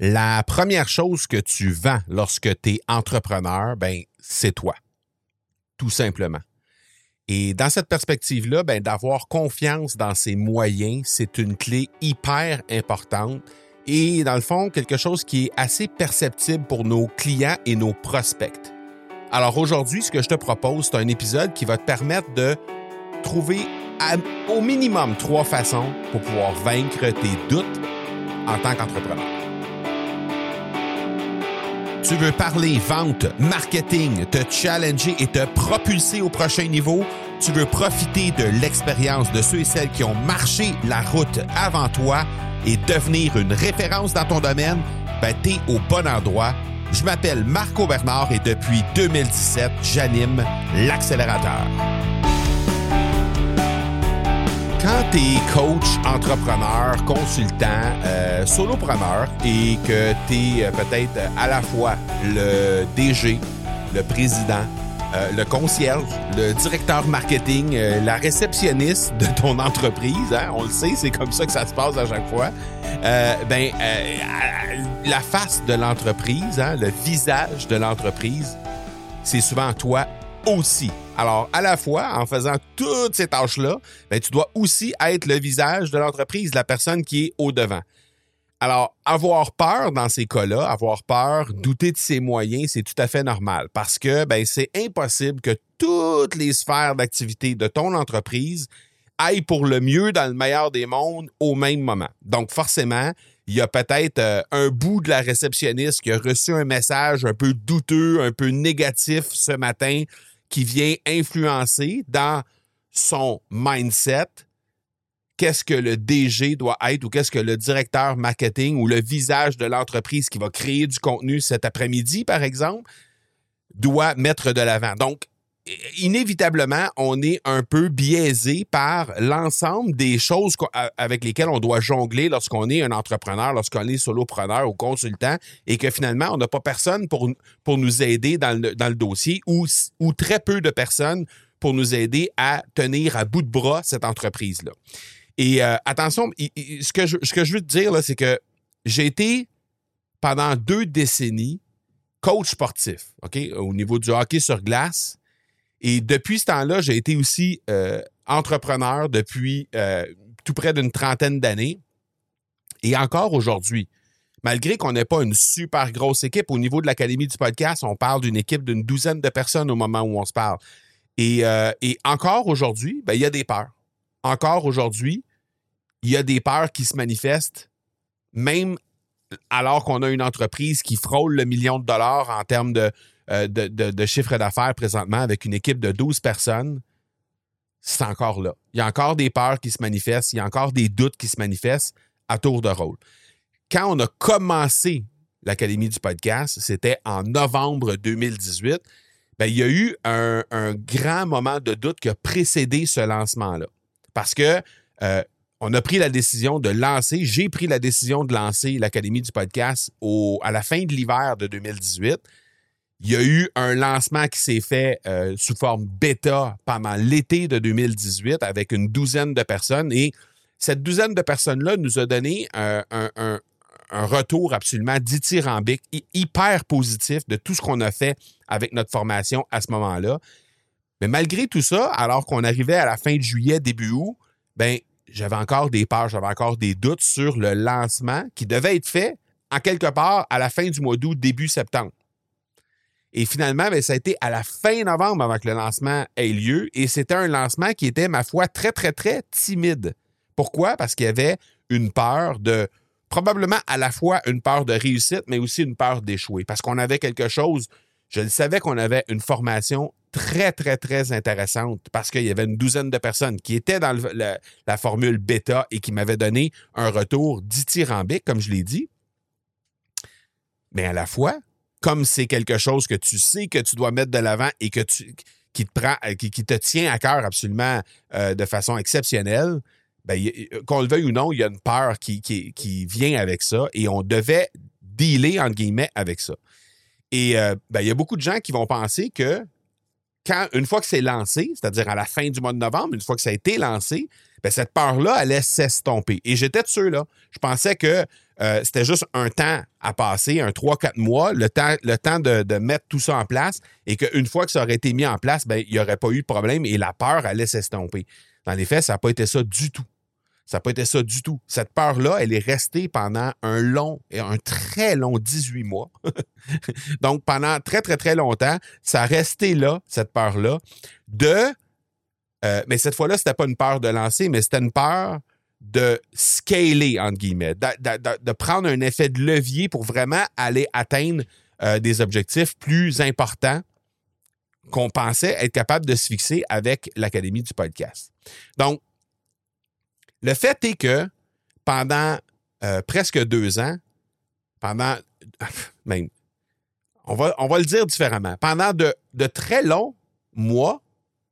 La première chose que tu vends lorsque tu es entrepreneur, ben, c'est toi. Tout simplement. Et dans cette perspective-là, ben, d'avoir confiance dans ses moyens, c'est une clé hyper importante et dans le fond, quelque chose qui est assez perceptible pour nos clients et nos prospects. Alors aujourd'hui, ce que je te propose, c'est un épisode qui va te permettre de trouver au minimum trois façons pour pouvoir vaincre tes doutes en tant qu'entrepreneur. Tu veux parler vente, marketing, te challenger et te propulser au prochain niveau? Tu veux profiter de l'expérience de ceux et celles qui ont marché la route avant toi et devenir une référence dans ton domaine? Ben, t'es au bon endroit. Je m'appelle Marco Bernard et depuis 2017, j'anime l'accélérateur quand tu es coach, entrepreneur, consultant, euh, solopreneur et que tu es euh, peut-être à la fois le DG, le président, euh, le concierge, le directeur marketing, la réceptionniste de ton entreprise, hein, on le sait, c'est comme ça que ça se passe à chaque fois. ben, la face de l'entreprise, hein, le visage de l'entreprise, c'est souvent toi aussi. Alors, à la fois, en faisant toutes ces tâches-là, ben, tu dois aussi être le visage de l'entreprise, la personne qui est au-devant. Alors, avoir peur dans ces cas-là, avoir peur, douter de ses moyens, c'est tout à fait normal parce que ben, c'est impossible que toutes les sphères d'activité de ton entreprise aillent pour le mieux dans le meilleur des mondes au même moment. Donc, forcément, il y a peut-être euh, un bout de la réceptionniste qui a reçu un message un peu douteux, un peu négatif ce matin qui vient influencer dans son mindset qu'est-ce que le DG doit être ou qu'est-ce que le directeur marketing ou le visage de l'entreprise qui va créer du contenu cet après-midi, par exemple, doit mettre de l'avant. Donc, inévitablement, on est un peu biaisé par l'ensemble des choses avec lesquelles on doit jongler lorsqu'on est un entrepreneur, lorsqu'on est solopreneur ou consultant, et que finalement, on n'a pas personne pour, pour nous aider dans le, dans le dossier ou, ou très peu de personnes pour nous aider à tenir à bout de bras cette entreprise-là. Et euh, attention, ce que, je, ce que je veux te dire, c'est que j'ai été pendant deux décennies coach sportif, OK, au niveau du hockey sur glace. Et depuis ce temps-là, j'ai été aussi euh, entrepreneur depuis euh, tout près d'une trentaine d'années. Et encore aujourd'hui, malgré qu'on n'ait pas une super grosse équipe au niveau de l'Académie du podcast, on parle d'une équipe d'une douzaine de personnes au moment où on se parle. Et, euh, encore aujourd'hui, ben, il y a des peurs. Encore aujourd'hui, il y a des peurs qui se manifestent, même alors qu'on a une entreprise qui frôle le million de dollars en termes de, euh, de, chiffre d'affaires présentement avec une équipe de 12 personnes, c'est encore là. Il y a encore des peurs qui se manifestent, il y a encore des doutes qui se manifestent à tour de rôle. Quand on a commencé l'Académie du podcast, c'était en novembre 2018, ben, il y a eu un, grand moment de doute qui a précédé ce lancement-là. Parce que euh, on a pris la décision de lancer, j'ai pris la décision de lancer l'Académie du podcast au, à la fin de l'hiver de 2018. Il y a eu un lancement qui s'est fait euh, sous forme bêta pendant l'été de 2018 avec une douzaine de personnes et cette douzaine de personnes-là nous a donné un, retour absolument dithyrambique, hyper positif de tout ce qu'on a fait avec notre formation à ce moment-là. Mais malgré tout ça, alors qu'on arrivait à la fin de juillet, début août, ben, j'avais encore des peurs, j'avais encore des doutes sur le lancement qui devait être fait en quelque part à la fin du mois d'août, début septembre. Et finalement, ben, ça a été à la fin novembre avant que le lancement ait lieu. Et c'était un lancement qui était, ma foi, très, très, très timide. Pourquoi? Parce qu'il y avait une peur de, probablement à la fois une peur de réussite, mais aussi une peur d'échouer. Parce qu'on avait quelque chose, je le savais qu'on avait une formation très, très, très intéressante parce qu'il y avait une douzaine de personnes qui étaient dans la formule bêta et qui m'avaient donné un retour dithyrambique, comme je l'ai dit. Mais à la fois, comme c'est quelque chose que tu sais que tu dois mettre de l'avant et que tu, qui, te euh, tient à cœur absolument euh, de façon exceptionnelle, ben, qu'on le veuille ou non, il y a une peur qui, qui, vient avec ça et on devait dealer, entre guillemets, avec ça. Et euh, ben, il y a beaucoup de gens qui vont penser que quand, une fois que c'est lancé, c'est-à-dire à la fin du mois de novembre, une fois que ça a été lancé, ben, cette peur-là allait s'estomper. Et j'étais de ceux-là. Je pensais que euh, c'était juste un temps à passer, un 3-4 mois, le temps, le temps de, mettre tout ça en place et qu'une fois que ça aurait été mis en place, ben, il n'y aurait pas eu de problème et la peur allait s'estomper. Dans les faits, ça n'a pas été ça du tout. Ça n'a pas été ça du tout. Cette peur-là, elle est restée pendant un long, un très long 18 mois. Donc, pendant très, très, très longtemps, ça a resté là, cette peur-là, de. Euh, mais cette fois-là, ce n'était pas une peur de lancer, mais c'était une peur de scaler, entre guillemets, de, prendre un effet de levier pour vraiment aller atteindre euh, des objectifs plus importants qu'on pensait être capable de se fixer avec l'Académie du podcast. Donc, le fait est que pendant euh, presque deux ans, pendant, même, on va, on va le dire différemment, pendant de, de très longs mois,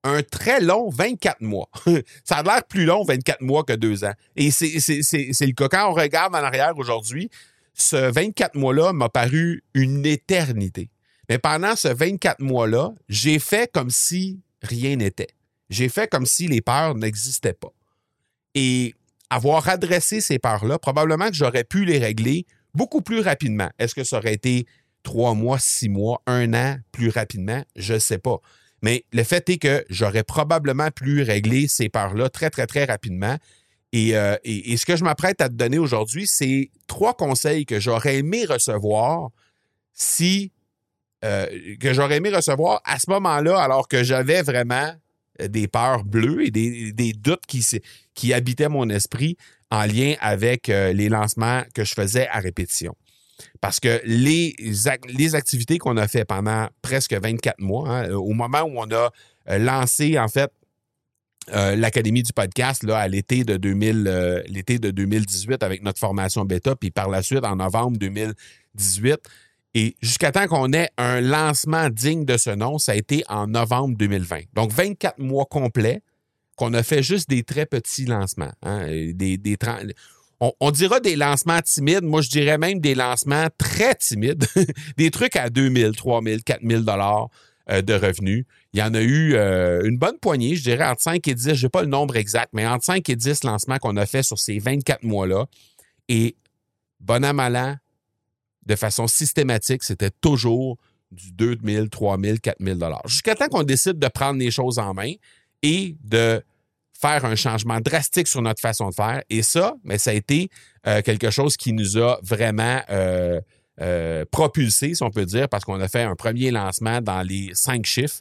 un très long 24 mois. ça a l'air plus long 24 mois que deux ans. Et c'est le cas. Quand on regarde en arrière aujourd'hui, ce 24 mois-là m'a paru une éternité. Mais pendant ce 24 mois-là, j'ai fait comme si rien n'était. J'ai fait comme si les peurs n'existaient pas. Et avoir adressé ces peurs-là, probablement que j'aurais pu les régler beaucoup plus rapidement. Est-ce que ça aurait été trois mois, six mois, un an plus rapidement? Je ne sais pas. Mais le fait est que j'aurais probablement pu régler ces peurs-là très, très, très rapidement. Euh, et, ce que je m'apprête à te donner aujourd'hui, c'est trois conseils que j'aurais aimé recevoir si. Euh, que j'aurais aimé recevoir à ce moment-là, alors que j'avais vraiment des peurs bleues et des, doutes qui, habitaient mon esprit en lien avec euh, les lancements que je faisais à répétition. Parce que les, les activités qu'on a fait pendant presque 24 mois, hein, au moment où on a euh, lancé, en fait, euh, l'Académie du podcast là, à l'été de, 2000, euh, l'été de 2018 avec notre formation bêta, puis par la suite en novembre 2018. Et jusqu'à temps qu'on ait un lancement digne de ce nom, ça a été en novembre 2020. Donc 24 mois complets qu'on a fait juste des très petits lancements. Hein, des, des on, dira des lancements timides. Moi, je dirais même des lancements très timides. des trucs à 2000, 3000, 4000 dollars euh, de revenus. Il y en a eu euh, une bonne poignée, je dirais entre 5 et 10, je n'ai pas le nombre exact, mais entre 5 et 10 lancements qu'on a fait sur ces 24 mois-là. Et bon à de façon systématique, c'était toujours du 2000, 3000, 4000 dollars. Jusqu'à temps qu'on décide de prendre les choses en main et de faire un changement drastique sur notre façon de faire. Et ça, mais ça a été euh, quelque chose qui nous a vraiment euh, euh, propulsé, si on peut dire, parce qu'on a fait un premier lancement dans les cinq chiffres.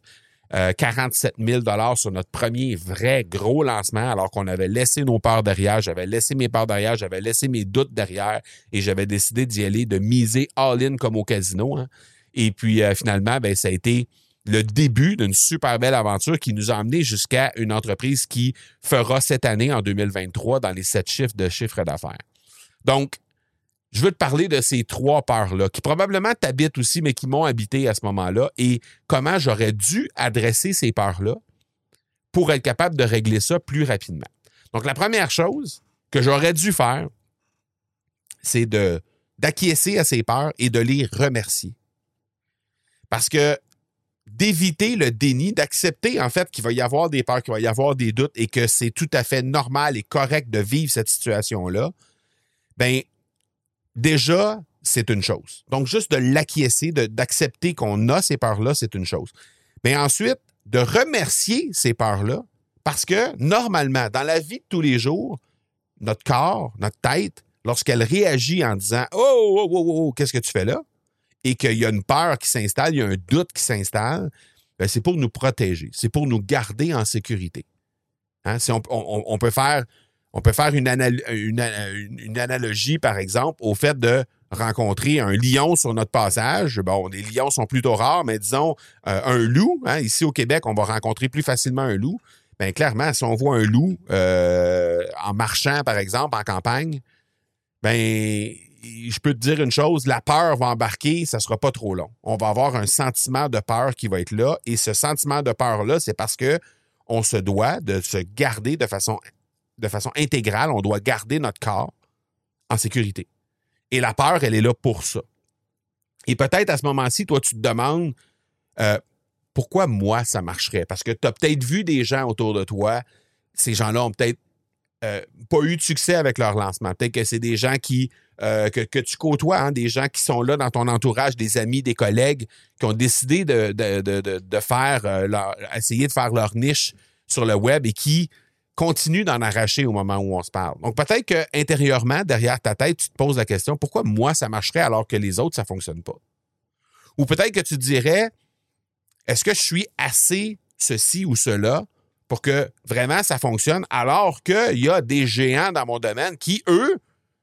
47 000 sur notre premier vrai gros lancement, alors qu'on avait laissé nos parts derrière, j'avais laissé mes parts derrière, j'avais laissé mes doutes derrière et j'avais décidé d'y aller, de miser all-in comme au casino. Hein. Et puis finalement, ben, ça a été le début d'une super belle aventure qui nous a amené jusqu'à une entreprise qui fera cette année, en 2023, dans les sept chiffres de chiffre d'affaires. Donc, je veux te parler de ces trois peurs-là, qui probablement t'habitent aussi, mais qui m'ont habité à ce moment-là, et comment j'aurais dû adresser ces peurs-là pour être capable de régler ça plus rapidement. Donc, la première chose que j'aurais dû faire, c'est d'acquiescer à ces peurs et de les remercier. Parce que d'éviter le déni, d'accepter en fait qu'il va y avoir des peurs, qu'il va y avoir des doutes et que c'est tout à fait normal et correct de vivre cette situation-là, ben déjà, c'est une chose. Donc, juste de l'acquiescer, d'accepter qu'on a ces peurs-là, c'est une chose. Mais ensuite, de remercier ces peurs-là, parce que normalement, dans la vie de tous les jours, notre corps, notre tête, lorsqu'elle réagit en disant Oh, oh, oh, oh, oh qu'est-ce que tu fais là? Et qu'il y a une peur qui s'installe, il y a un doute qui s'installe, ben, c'est pour nous protéger, c'est pour nous garder en sécurité. Hein? Si on, peut faire, on peut faire une, analogie, par exemple, au fait de rencontrer un lion sur notre passage. Bon, les lions sont plutôt rares, mais disons euh, un loup. Hein? Ici au Québec, on va rencontrer plus facilement un loup. Bien, clairement, si on voit un loup euh, en marchant, par exemple, en campagne, ben je peux te dire une chose, la peur va embarquer, ça sera pas trop long. On va avoir un sentiment de peur qui va être là. Et ce sentiment de peur-là, c'est parce que on se doit de se garder de façon, intégrale, on doit garder notre corps en sécurité. Et la peur, elle est là pour ça. Et peut-être à ce moment-ci, toi, tu te demandes euh, pourquoi moi, ça marcherait? Parce que tu as peut-être vu des gens autour de toi, ces gens-là ont peut-être pas eu de succès avec leur lancement. Peut-être que c'est des gens qui que, tu côtoies, hein, des gens qui sont là dans ton entourage, des amis, des collègues, qui ont décidé de, de, faire leur, essayer de faire leur niche sur le web et qui continuent d'en arracher au moment où on se parle. Donc peut-être que intérieurement, derrière ta tête, tu te poses la question pourquoi moi ça marcherait alors que les autres ça fonctionne pas? Ou peut-être que tu te dirais est-ce que je suis assez ceci ou cela pour que vraiment ça fonctionne, alors qu'il y a des géants dans mon domaine qui, eux,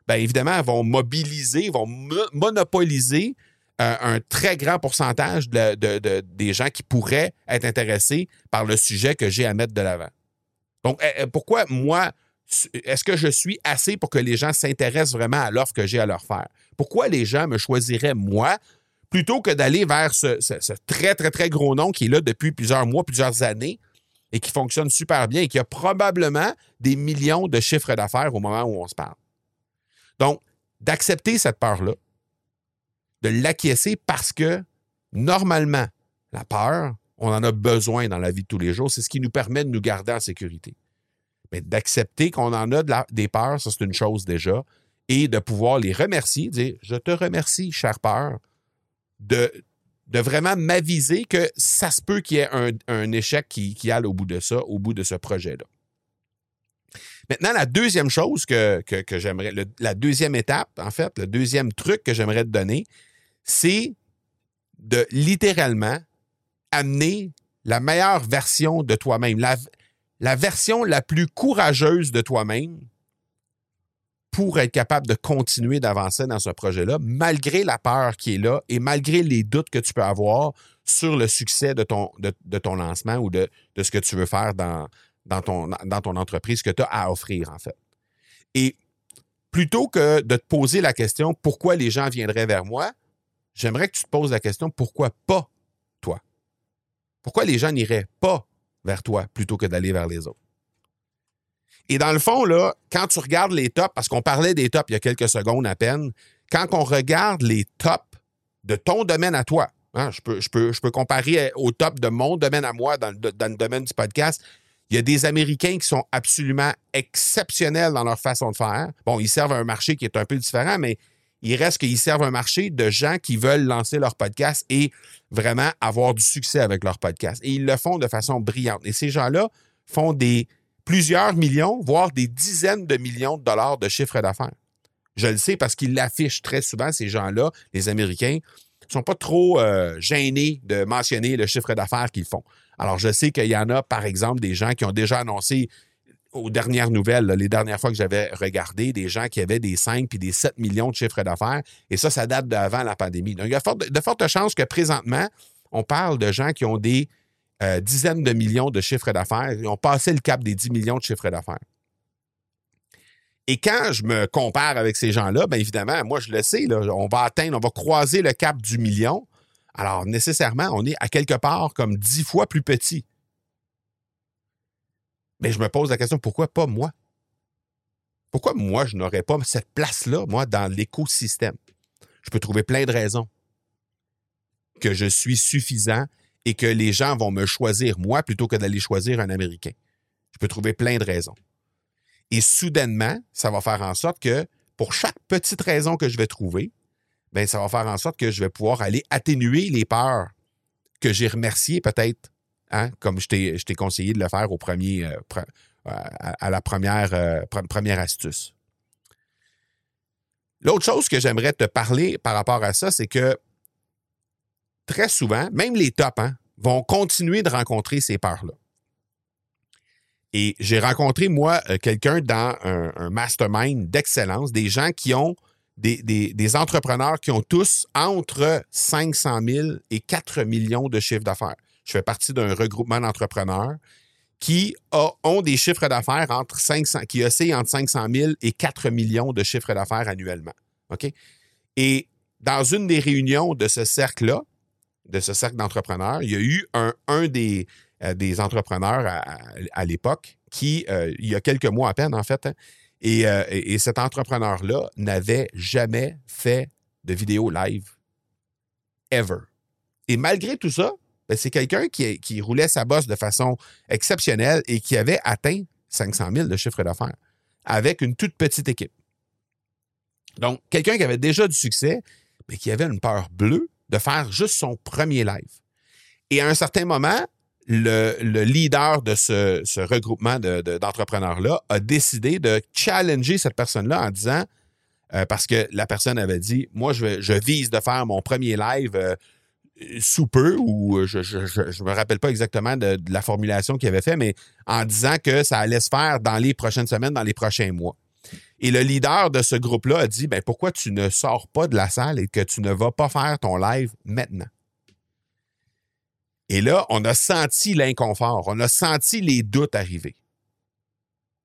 bien évidemment, vont mobiliser, vont monopoliser euh, un très grand pourcentage des gens qui pourraient être intéressés par le sujet que j'ai à mettre de l'avant. Donc, eh, eh, pourquoi moi, est-ce que je suis assez pour que les gens s'intéressent vraiment à l'offre que j'ai à leur faire? Pourquoi les gens me choisiraient moi plutôt que d'aller vers ce, très, très, très gros nom qui est là depuis plusieurs mois, plusieurs années et qui fonctionne super bien et qui a probablement des millions de chiffres d'affaires au moment où on se parle? Donc, d'accepter cette peur-là, de l'acquiescer parce que normalement, la peur, on en a besoin dans la vie de tous les jours. C'est ce qui nous permet de nous garder en sécurité. Mais d'accepter qu'on en a des peurs, ça c'est une chose déjà, et de pouvoir les remercier, dire Je te remercie, chère peur, de, vraiment m'aviser que ça se peut qu'il y ait un, échec qui, qui aille au bout de ça, au bout de ce projet-là. Maintenant, la deuxième chose que, j'aimerais, la deuxième étape, en fait, le deuxième truc que j'aimerais te donner, c'est de littéralement amener la meilleure version de toi-même, la, version la plus courageuse de toi-même pour être capable de continuer d'avancer dans ce projet-là, malgré la peur qui est là et malgré les doutes que tu peux avoir sur le succès de ton, lancement ou de, ce que tu veux faire dans, dans, ton, dans ton entreprise que tu as à offrir, en fait. Et plutôt que de te poser la question pourquoi les gens viendraient vers moi, j'aimerais que tu te poses la question pourquoi pas toi? Pourquoi les gens n'iraient pas vers toi plutôt que d'aller vers les autres? Et dans le fond, là, quand tu regardes les tops, parce qu'on parlait des tops il y a quelques secondes à peine, quand on regarde les tops de ton domaine à toi, hein, je, peux, comparer au top de mon domaine à moi dans le domaine du podcast, il y a des Américains qui sont absolument exceptionnels dans leur façon de faire. Bon, ils servent un marché qui est un peu différent, mais il reste qu'ils servent un marché de gens qui veulent lancer leur podcast et vraiment avoir du succès avec leur podcast. Et ils le font de façon brillante. Et ces gens-là font des plusieurs millions, voire des dizaines de millions de dollars de chiffre d'affaires. Je le sais parce qu'ils l'affichent très souvent, ces gens-là, les Américains, ne sont pas trop euh, gênés de mentionner le chiffre d'affaires qu'ils font. Alors, je sais qu'il y en a, par exemple, des gens qui ont déjà annoncé aux dernières nouvelles, les dernières fois que j'avais regardé, des gens qui avaient des 5 puis des 7 millions de chiffres d'affaires. Et ça, ça date d'avant la pandémie. Donc, il y a de fortes chances que présentement, on parle de gens qui ont des euh, dizaines de millions de chiffres d'affaires. Ils ont passé le cap des 10 millions de chiffres d'affaires. Et quand je me compare avec ces gens-là, bien évidemment, moi, je le sais, on va atteindre, on va croiser le cap du million. Alors, nécessairement, on est à quelque part comme dix fois plus petit. Mais je me pose la question, pourquoi pas moi? Pourquoi moi, je n'aurais pas cette place-là, moi, dans l'écosystème? Je peux trouver plein de raisons. Que je suis suffisant et que les gens vont me choisir moi plutôt que d'aller choisir un Américain. Je peux trouver plein de raisons. Et soudainement, ça va faire en sorte que pour chaque petite raison que je vais trouver, ben ça va faire en sorte que je vais pouvoir aller atténuer les peurs que j'ai remerciées peut-être, hein, comme je t'ai conseillé de le faire au premier, euh, à la première, euh, première astuce. L'autre chose que j'aimerais te parler par rapport à ça, c'est que très souvent, même les tops, hein, vont continuer de rencontrer ces peurs-là. Et j'ai rencontré, moi, euh, quelqu'un dans un, mastermind d'excellence, des gens qui ont, des, des, entrepreneurs qui ont tous entre 500 000 et 4 millions de chiffres d'affaires. Je fais partie d'un regroupement d'entrepreneurs qui ont des chiffres d'affaires entre 500, qui oscillent entre 500 000 et 4 millions de chiffres d'affaires annuellement. OK? Et dans une des réunions de ce cercle-là, de ce cercle d'entrepreneurs, il y a eu un, un des, euh, des entrepreneurs à, l'époque qui, euh, il y a quelques mois à peine, en fait, hein, euh, et, cet entrepreneur-là n'avait jamais fait de vidéo live. Ever. Et malgré tout ça, ben, c'est quelqu'un qui, qui, roulait sa bosse de façon exceptionnelle et qui avait atteint 500 000 de chiffre d'affaires. avec une toute petite équipe. Donc, quelqu'un qui avait déjà du succès, mais qui avait une peur bleue de faire juste son premier live. Et à un certain moment, le, leader de ce, regroupement d'entrepreneurs-là a décidé de challenger cette personne-là en disant, euh, parce que la personne avait dit, moi, je, vise de faire mon premier live euh, sous peu, ou je ne me rappelle pas exactement de, de la formulation qu'il avait fait, mais en disant que ça allait se faire dans les prochaines semaines, dans les prochains mois. Et le leader de ce groupe-là a dit, ben, pourquoi tu ne sors pas de la salle et que tu ne vas pas faire ton live maintenant? Et là, on a senti l'inconfort, on a senti les doutes arriver.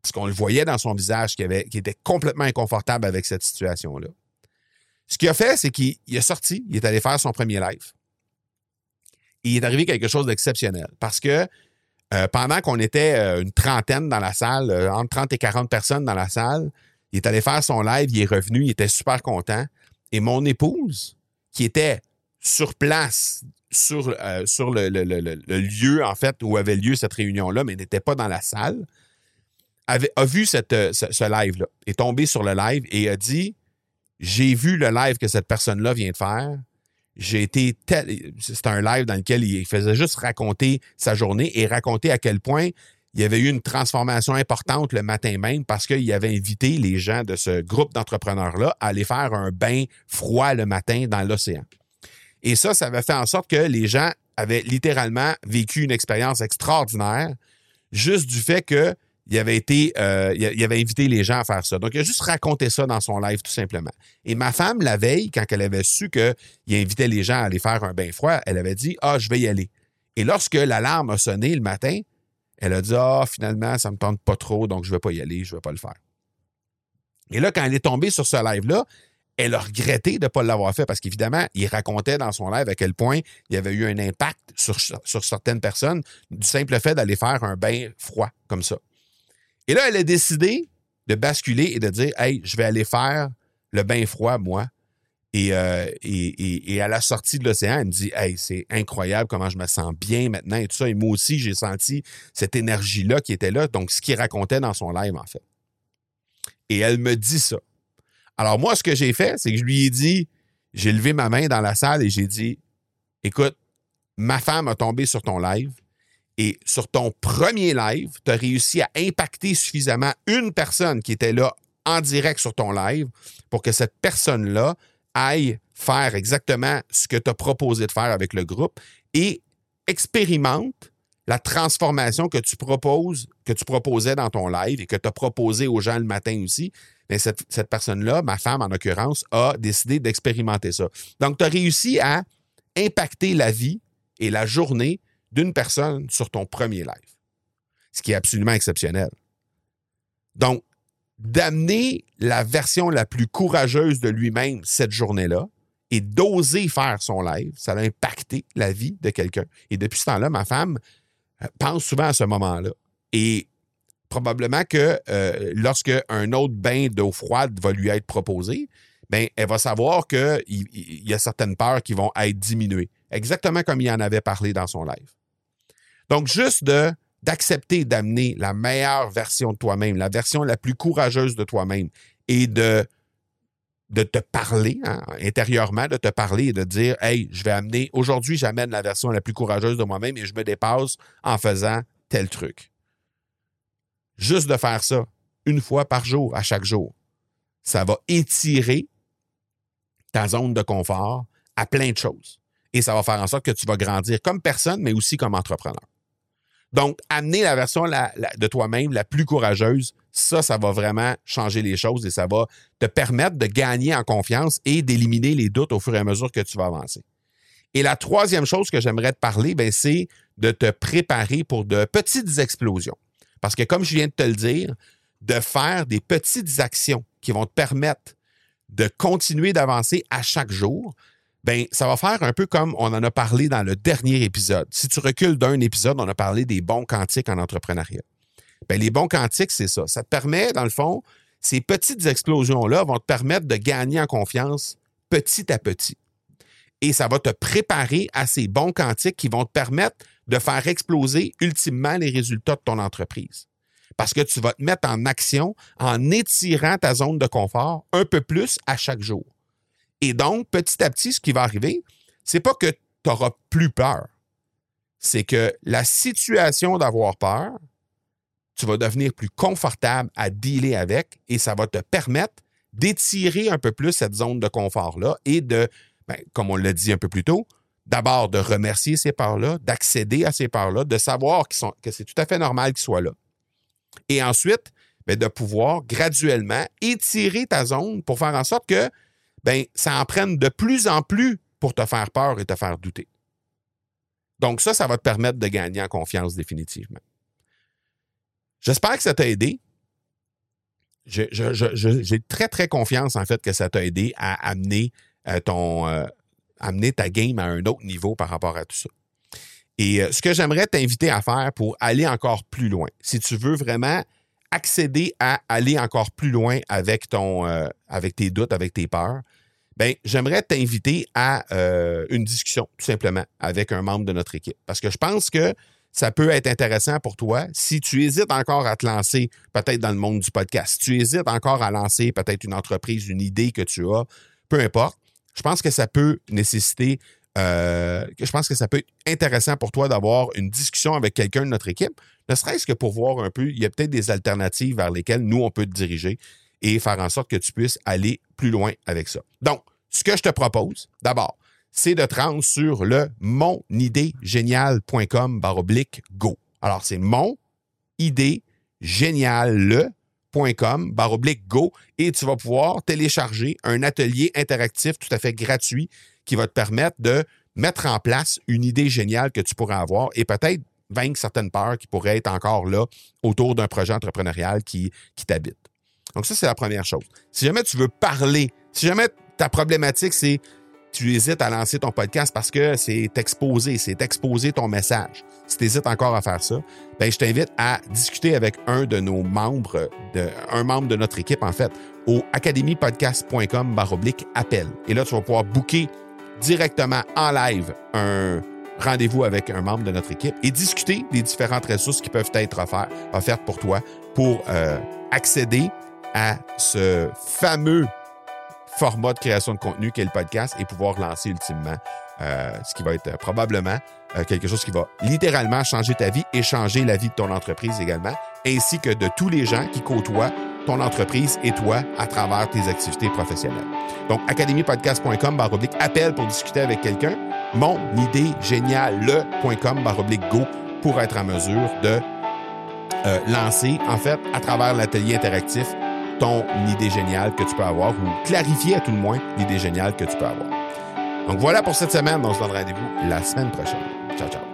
Parce qu'on le voyait dans son visage qui, était complètement inconfortable avec cette situation-là. Ce qu'il a fait, c'est qu'il est sorti, il est allé faire son premier live. Il est arrivé quelque chose d'exceptionnel parce que euh, pendant qu'on était euh, une trentaine dans la salle, euh, entre 30 et 40 personnes dans la salle, il est allé faire son live, il est revenu, il était super content. Et mon épouse, qui était sur place, sur, sur le, lieu, en fait, où avait lieu cette réunion-là, mais n'était pas dans la salle, avait, a vu cette, ce, live-là, est tombé sur le live et a dit J'ai vu le live que cette personne-là vient de faire j'ai été tel. C'est un live dans lequel il faisait juste raconter sa journée et raconter à quel point il y avait eu une transformation importante le matin même parce qu'il avait invité les gens de ce groupe d'entrepreneurs-là à aller faire un bain froid le matin dans l'océan. Et ça, ça avait fait en sorte que les gens avaient littéralement vécu une expérience extraordinaire juste du fait que il avait été, euh, il avait invité les gens à faire ça. Donc, il a juste raconté ça dans son live, tout simplement. Et ma femme, la veille, quand elle avait su qu'il invitait les gens à aller faire un bain froid, elle avait dit Ah, je vais y aller. Et lorsque l'alarme a sonné le matin, elle a dit Ah, finalement, ça ne me tente pas trop, donc je ne vais pas y aller, je ne vais pas le faire. Et là, quand elle est tombée sur ce live-là, elle a regretté de ne pas l'avoir fait parce qu'évidemment, il racontait dans son live à quel point il avait eu un impact sur, certaines personnes du simple fait d'aller faire un bain froid comme ça. Et là, elle a décidé de basculer et de dire Hey, je vais aller faire le bain froid, moi. Euh, et, à la sortie de l'océan, elle me dit Hey, c'est incroyable comment je me sens bien maintenant et tout ça. Et moi aussi, j'ai senti cette énergie-là qui était là. Donc, ce qu'il racontait dans son live, en fait. Et elle me dit ça. Alors, moi, ce que j'ai fait, c'est que je lui ai dit J'ai levé ma main dans la salle et j'ai dit Écoute, ma femme a tombé sur ton live et sur ton premier live, tu as réussi à impacter suffisamment une personne qui était là en direct sur ton live pour que cette personne-là aille faire exactement ce que tu as proposé de faire avec le groupe et expérimente la transformation que tu proposes, que tu proposais dans ton live et que tu as proposé aux gens le matin aussi. Mais cette, cette personne-là, ma femme en l'occurrence, a décidé d'expérimenter ça. Donc, tu as réussi à impacter la vie et la journée d'une personne sur ton premier live, ce qui est absolument exceptionnel. Donc, d'amener la version la plus courageuse de lui-même cette journée-là et d'oser faire son live, ça a impacté la vie de quelqu'un. Et depuis ce temps-là, ma femme euh, pense souvent à ce moment-là. Et probablement que euh, lorsque un autre bain d'eau froide va lui être proposé, ben, elle va savoir qu'il y a certaines peurs qui vont être diminuées. Exactement comme il en avait parlé dans son live. Donc, juste de d'accepter d'amener la meilleure version de toi-même, la version la plus courageuse de toi-même et de, de te parler hein, intérieurement, de te parler et de dire Hey, je vais amener, aujourd'hui, j'amène la version la plus courageuse de moi-même et je me dépasse en faisant tel truc. Juste de faire ça une fois par jour, à chaque jour, ça va étirer ta zone de confort à plein de choses. Et ça va faire en sorte que tu vas grandir comme personne, mais aussi comme entrepreneur. Donc, amener la version de toi-même la plus courageuse, ça, ça va vraiment changer les choses et ça va te permettre de gagner en confiance et d'éliminer les doutes au fur et à mesure que tu vas avancer. Et la troisième chose que j'aimerais te parler, ben, c'est de te préparer pour de petites explosions. Parce que comme je viens de te le dire, de faire des petites actions qui vont te permettre de continuer d'avancer à chaque jour, ben ça va faire un peu comme on en a parlé dans le dernier épisode. Si tu recules d'un épisode, on a parlé des bons quantiques en entrepreneuriat. Ben, les bons quantiques, c'est ça. Ça te permet, dans le fond, ces petites explosions-là vont te permettre de gagner en confiance petit à petit. Et ça va te préparer à ces bons quantiques qui vont te permettre de faire exploser ultimement les résultats de ton entreprise. parce que tu vas te mettre en action en étirant ta zone de confort un peu plus à chaque jour. Et donc, petit à petit, ce qui va arriver, c'est pas que tu n'auras plus peur. C'est que la situation d'avoir peur, tu vas devenir plus confortable à dealer avec et ça va te permettre d'étirer un peu plus cette zone de confort-là et de, ben, comme on l'a dit un peu plus tôt, d'abord de remercier ces peurs-là, d'accéder à ces peurs-là, de savoir sont, que c'est tout à fait normal qu'ils soient là. Et ensuite, ben, de pouvoir graduellement étirer ta zone pour faire en sorte que ben, ça en prenne de plus en plus pour te faire peur et te faire douter. Donc ça, ça va te permettre de gagner en confiance définitivement. J'espère que ça t'a aidé. J'ai très, très confiance en fait que ça t'a aidé à amener ton euh, amener ta game à un autre niveau par rapport à tout ça. Et euh, ce que j'aimerais t'inviter à faire pour aller encore plus loin, si tu veux vraiment accéder à aller encore plus loin avec ton avec tes doutes, avec tes peurs, ben j'aimerais t'inviter à une discussion tout simplement avec un membre de notre équipe parce que je pense que ça peut être intéressant pour toi. Si tu hésites encore à te lancer peut-être dans le monde du podcast, si tu hésites encore à lancer peut-être une entreprise, une idée que tu as, peu importe, je pense que ça peut nécessiter, euh, je pense que ça peut être intéressant pour toi d'avoir une discussion avec quelqu'un de notre équipe, ne serait-ce que pour voir un peu, il y a peut-être des alternatives vers lesquelles nous, on peut te diriger et faire en sorte que tu puisses aller plus loin avec ça. Donc, ce que je te propose, d'abord, c'est de te rendre sur le monidégénial.com baroblique go. Alors, c'est mon idée baroblique go et tu vas pouvoir télécharger un atelier interactif tout à fait gratuit qui va te permettre de mettre en place une idée géniale que tu pourrais avoir et peut-être vaincre certaines peurs qui pourraient être encore là autour d'un projet entrepreneurial qui, qui t'habite. Donc ça, c'est la première chose. Si jamais tu veux parler, si jamais ta problématique, c'est tu hésites à lancer ton podcast parce que c'est exposé, c'est exposer ton message. Si tu hésites encore à faire ça, ben, je t'invite à discuter avec un de nos membres, un membre de notre équipe, en fait, au academypodcast.com baroblique appel. Et là, tu vas pouvoir booker directement en live un rendez-vous avec un membre de notre équipe et discuter des différentes ressources qui peuvent être offertes, pour toi pour euh, accéder à ce fameux format de création de contenu qu'est le podcast et pouvoir lancer ultimement euh, ce qui va être euh, probablement euh, quelque chose qui va littéralement changer ta vie et changer la vie de ton entreprise également, ainsi que de tous les gens qui côtoient ton entreprise et toi à travers tes activités professionnelles. Donc, academypodcast.com baroblique appel pour discuter avec quelqu'un. Mon idée géniale, le.com go pour être en mesure de lancer, en fait, à travers l'atelier interactif, ton idée géniale que tu peux avoir ou clarifier à tout le moins l'idée géniale que tu peux avoir. Donc voilà pour cette semaine. On se donne rendez-vous la semaine prochaine. Ciao, ciao.